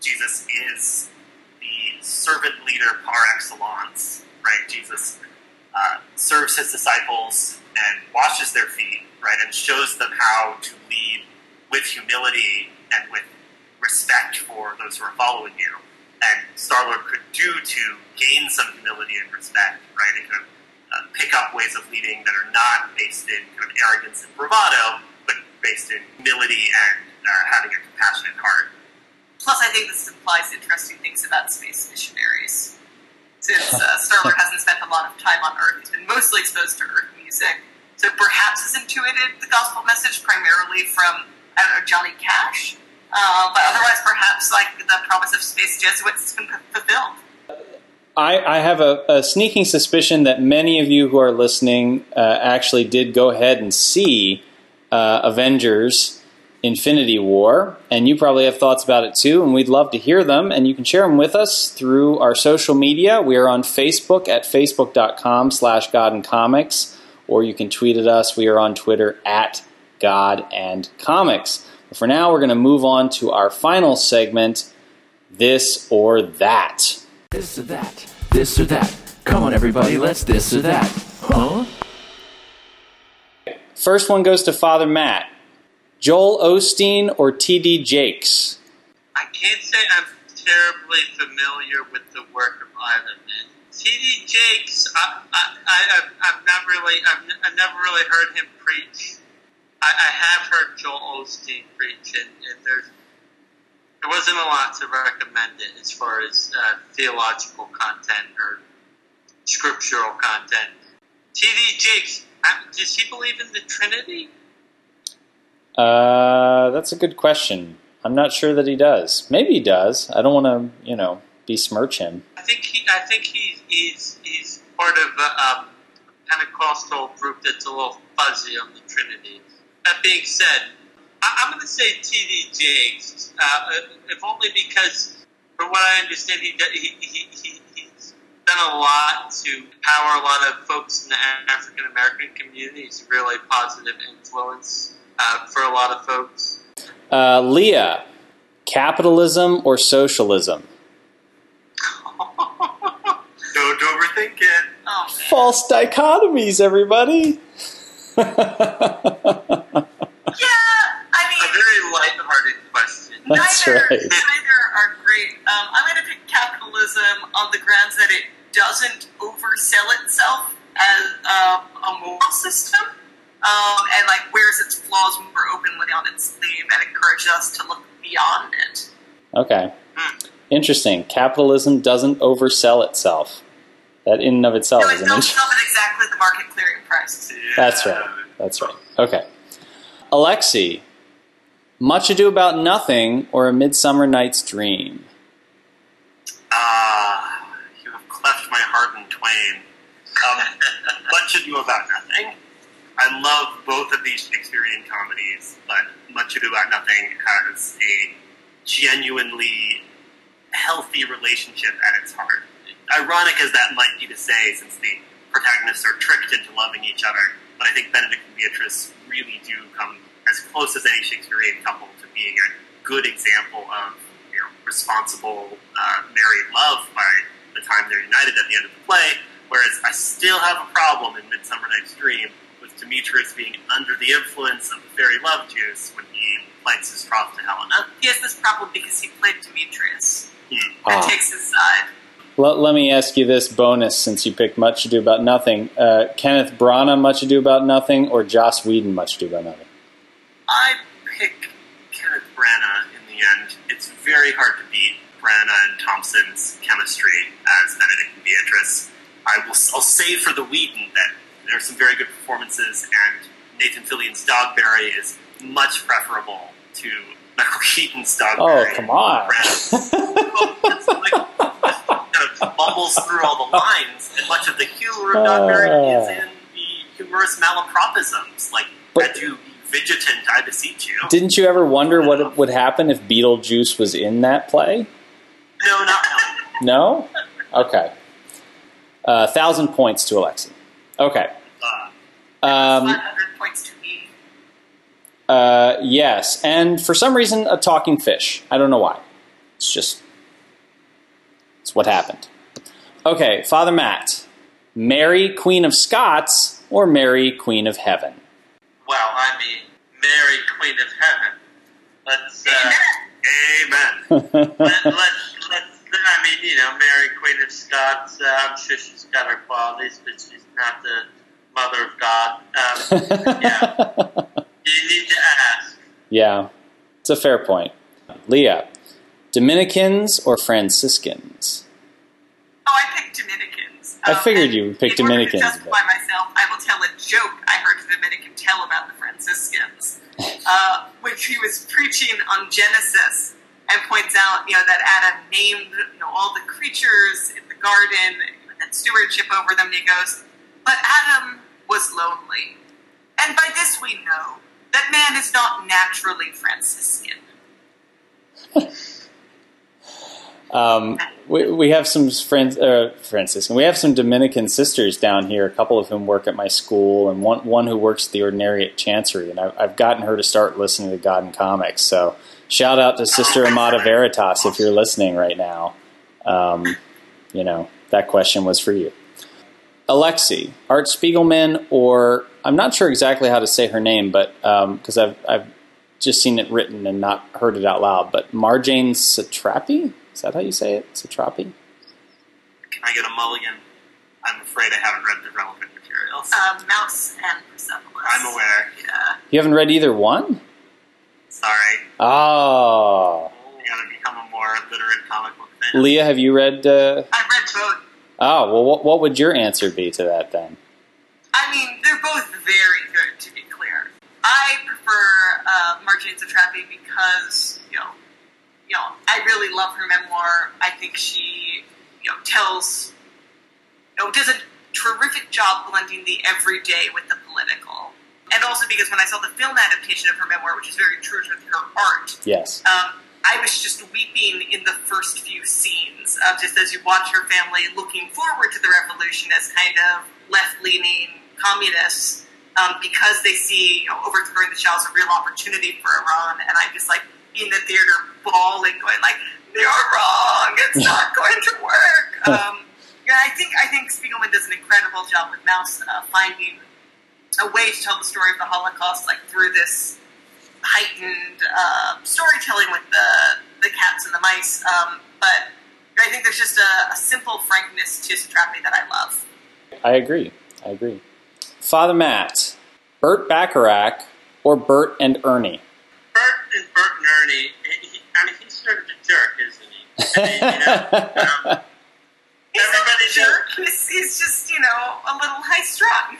Jesus is the servant leader par excellence, right? Jesus uh, serves his disciples and washes their feet, right, and shows them how to lead with humility and with respect for those who are following you. And Star Lord could do to gain some humility and respect, right? It could uh, pick up ways of leading that are not based in kind of arrogance and bravado, but based in humility and uh, having a compassionate heart. Plus, I think this implies interesting things about space missionaries. Since uh, Star Lord hasn't spent a lot of time on Earth, he's been mostly exposed to Earth music. So perhaps has intuited the gospel message primarily from, I don't Johnny Cash. Uh, but otherwise, perhaps like the promise of space Jesuits has been fulfilled. I, I have a, a sneaking suspicion that many of you who are listening uh, actually did go ahead and see uh, Avengers Infinity War, and you probably have thoughts about it too, and we'd love to hear them, and you can share them with us through our social media. We are on Facebook at facebook.com slash God and Comics, or you can tweet at us. We are on Twitter at God and Comics. But for now, we're going to move on to our final segment, This or That. This or that. This or that. Come on, everybody, let's this or that. Huh? First one goes to Father Matt. Joel Osteen or T.D. Jakes? I can't say I'm terribly familiar with the work of either man. T.D. Jakes, I, I, I, I've, I've not really, I've, n- I've never really heard him preach. I, I have heard Joel Osteen preach, and, and there's there wasn't a lot to recommend it as far as uh, theological content or scriptural content. T.D. Jakes, uh, does he believe in the Trinity? Uh, that's a good question. I'm not sure that he does. Maybe he does. I don't want to, you know, besmirch him. I think he, I think he's he's he's part of a um, Pentecostal group that's a little fuzzy on the Trinity. That being said, I, I'm going to say T.D. Jakes, uh, if only because, from what I understand, he, he, he, he he's done a lot to empower a lot of folks in the African American community. He's a really positive influence uh, for a lot of folks. Uh, Leah, capitalism or socialism? Don't overthink it. Oh, man. False dichotomies, everybody. Yeah, I A mean, very lighthearted question. That's neither, right. neither are great. Um, I'm going to pick capitalism on the grounds that it doesn't oversell itself as uh, a moral system, um, and like wears its flaws more openly on its sleeve and encourages us to look beyond it. Okay. Hmm. Interesting. Capitalism doesn't oversell itself. That in and of itself No, is it an don't interesting. sell at exactly the market clearing price. That's right. That's right. Okay. Alexi, Much Ado About Nothing or A Midsummer Night's Dream? Ah, you have cleft my heart in twain. Um, Much Ado About Nothing. I love both of these Shakespearean comedies, but Much Ado About Nothing has a genuinely healthy relationship at its heart. Ironic as that might be to say, since the protagonists are tricked into loving each other, but I think Benedick and Beatrice really do come as close as any Shakespearean couple to being a good example of you know, responsible uh, married love by the time they're united at the end of the play. Whereas I still have a problem in Midsummer Night's Dream with Demetrius being under the influence of the fairy love juice when he plights his troth to Helena. He has this problem because he played Demetrius Hmm. and Ah. takes his side. Let, let me ask you this bonus since you picked Much Ado About Nothing. Uh, Kenneth Branagh, Much Ado About Nothing, or Joss Whedon, Much Ado About Nothing? I pick Kenneth Branagh in the end. It's very hard to beat Branagh and Thompson's chemistry as Benedick and Beatrice. I will. I'll say for the Whedon that there are some very good performances, and Nathan Fillion's Dogberry is much preferable to Michael Keaton's Dogberry. Oh, come on. Kind of bumbles through all the lines, and much of the humor of Dogberry is oh. in the humorous malapropisms, like But- "Adieu, I beseech you." Didn't you ever wonder what would happen if Beetlejuice was in that play? no, not really. No? Okay. A uh, thousand points to Alexi. Okay. Uh, Um, 500 points to me. uh, yes, and for some reason, a talking fish. I don't know why. It's just. It's what happened. Okay, Father Matt. Mary, Queen of Scots, or Mary, Queen of Heaven? Well, I mean, Mary, Queen of Heaven. Let's, uh, amen. let, let's, let's, I mean, you know, Mary, Queen of Scots, uh, I'm sure she's got her qualities, but she's not the mother of God. Um, yeah, you need to ask. Yeah, it's a fair point. Leah, Dominicans or Franciscans? Oh, I picked Dominicans. I Um, figured you would pick in Dominicans, To justify myself, I will tell a joke I heard a Dominican tell about the Franciscans, uh, which he was preaching on Genesis and points out, you know, that Adam named you know all the creatures in the garden and stewardship over them. And he goes, but Adam was lonely, and by this we know that man is not naturally Franciscan. Um, we, we have some friends, uh, Franciscan. We have some Dominican sisters down here. A couple of whom work at my school, and one one who works at the Ordinary at Chancery. And I, I've gotten her to start listening to God and Comics. So shout out to Sister Amata Veritas if you're listening right now. Um, you know that question was for you, Alexi Art Spiegelman, or I'm not sure exactly how to say her name, but because I've I've just seen it written and not heard it out loud. But Marjane Satrapi. Is that how you say it? Satrapi? Can I get a mulligan? I'm afraid I haven't read the relevant materials. Uh, Maus and Persepolis. I'm aware. Yeah. You haven't read either one? Sorry. Oh. You gotta become a more literate comic book fan. Leah, have you read. Uh... I read both. Oh, well, what, what would your answer be to that then? I mean, they're both very good, to be clear. I prefer uh, Marjane Satrapi because, you know, you know, I really love her memoir. I think she, you know, tells, you know, does a terrific job blending the everyday with the political. And also because when I saw the film adaptation of her memoir, which is very true to her art, Yes. um, I was just weeping in the first few scenes of just as you watch her family looking forward to the revolution as kind of left-leaning communists um, because they see you know, overthrowing the Shah as a real opportunity for Iran, and I'm just like in the theater bawling, going like, "You're wrong. It's not going to work." Um, yeah, I think I think Spiegelman does an incredible job with Maus uh, finding a way to tell the story of the Holocaust, like through this heightened uh, storytelling with the the cats and the mice. Um, but I think there's just a, a simple frankness to Satrapi that I love. I agree. I agree. Father Matt, Burt Bacharach or Bert and Ernie? Bert and Bert and Ernie, he, I mean, he's sort of a jerk, isn't he? I mean, you know, um, He's Everybody not a jerk. He's, he's just you know a little high strung.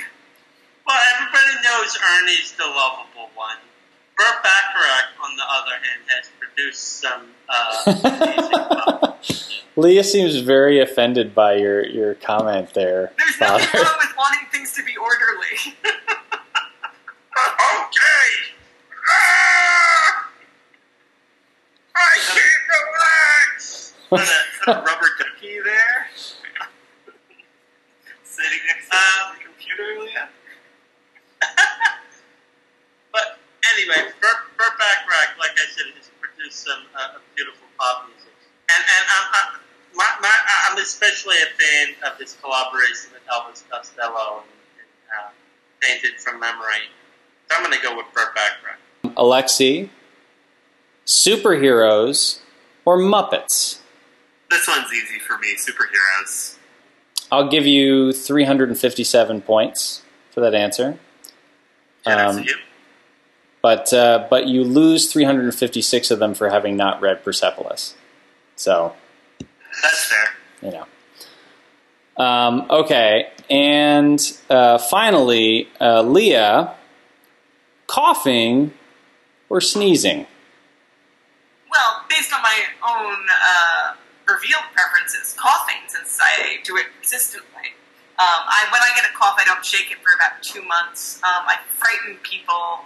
well, everybody knows Ernie's the lovable one. Burt Bacharach, on the other hand, has produced some uh, amazing. Leah seems very offended by your, your comment there, There's Father. nothing wrong with wanting things to be orderly. Okay. Ah! I can't relax. Put a, put a rubber ducky there. Sitting next to Um, the computer, Leah. But anyway, Burt, Burt Bacharach, like I said, has produced some uh, beautiful pop music, and and I'm I'm, my, my, I'm especially a fan of his collaboration with Elvis Costello and, and uh, Painted from Memory. So I'm going to go with Burt Bacharach. Alexi, superheroes or Muppets? This one's easy for me. Superheroes. I'll give you 357 points for that answer. Um, you. but uh, but you lose 356 of them for having not read Persepolis. So That's fair. you know. Um, okay, and uh, finally, uh, Leah, coughing or sneezing. Well, based on my own uh, revealed preferences, coughing, since I do it consistently. Um, I, when I get a cough, I don't shake it for about two months. Um, I frighten people,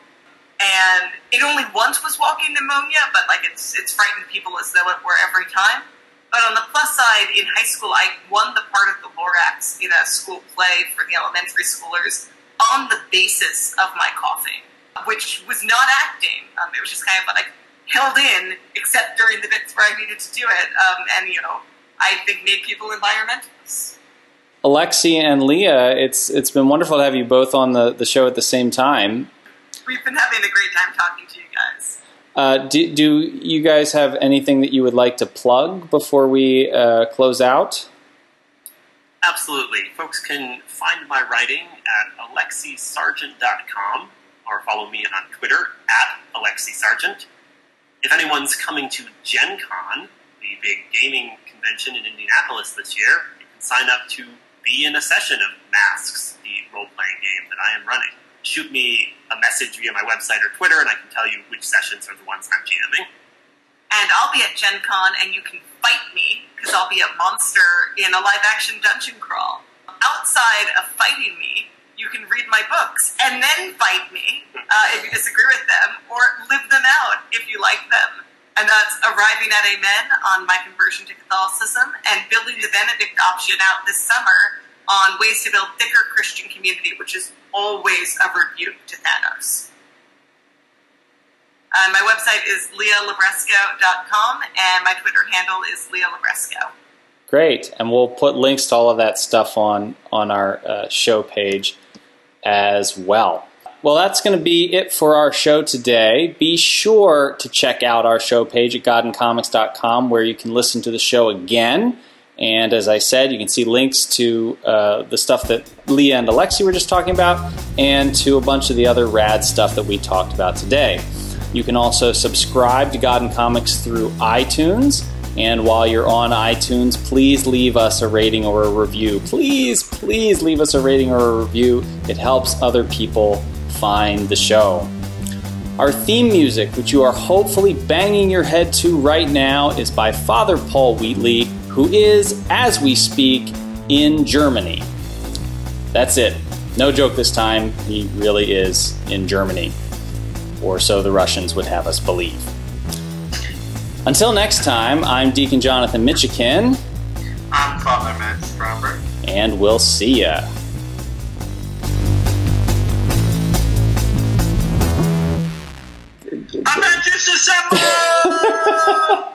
and it only once was walking pneumonia, but like it's it's frightened people as though it were every time. But on the plus side, in high school, I won the part of the Lorax in a school play for the elementary schoolers on the basis of my coughing, which was not acting. Um, it was just kind of like held in, except during the bits where I needed to do it. Um, and, you know, I think made people environmentalists. Alexi and Leah, it's it's been wonderful to have you both on the, the show at the same time. We've been having a great time talking to you guys. Uh, do, do you guys have anything that you would like to plug before we uh, close out? Absolutely. Folks can find my writing at alexisargent.com or follow me on Twitter at alexisargent. If anyone's coming to Gen Con, the big gaming convention in Indianapolis this year, you can sign up to be in a session of Masks, the role playing game that I am running. Shoot me a message via my website or Twitter, and I can tell you which sessions are the ones I'm GMing. And I'll be at Gen Con, and you can fight me, because I'll be a monster in a live action dungeon crawl. Outside of fighting me, you can read my books and then fight me uh, if you disagree with them, or live them out if you like them. And that's Arriving at Amen on my conversion to Catholicism, and building the Benedict option out this summer on ways to build thicker Christian community, which is always a rebuke to Thanos. Uh, my website is leahlibresco.com, and my Twitter handle is leahlibresco. Great, and we'll put links to all of that stuff on on our uh, show page as well. Well, that's going to be it for our show today. Be sure to check out our show page at godandcomics.com where you can listen to the show again. And as I said, you can see links to uh, the stuff that Leah and Alexi were just talking about and to a bunch of the other rad stuff that we talked about today. You can also subscribe to God and Comics through iTunes. And while you're on iTunes, please leave us a rating or a review. Please, please leave us a rating or a review. It helps other people find the show. Our theme music, which you are hopefully banging your head to right now, is by Father Paul Wheatley, who is, as we speak, in Germany. That's it. No joke this time. He really is in Germany. Or so the Russians would have us believe. Until next time, I'm Deacon Jonathan Michikin. I'm Father Matt Stromberg. And we'll see ya. I'm not just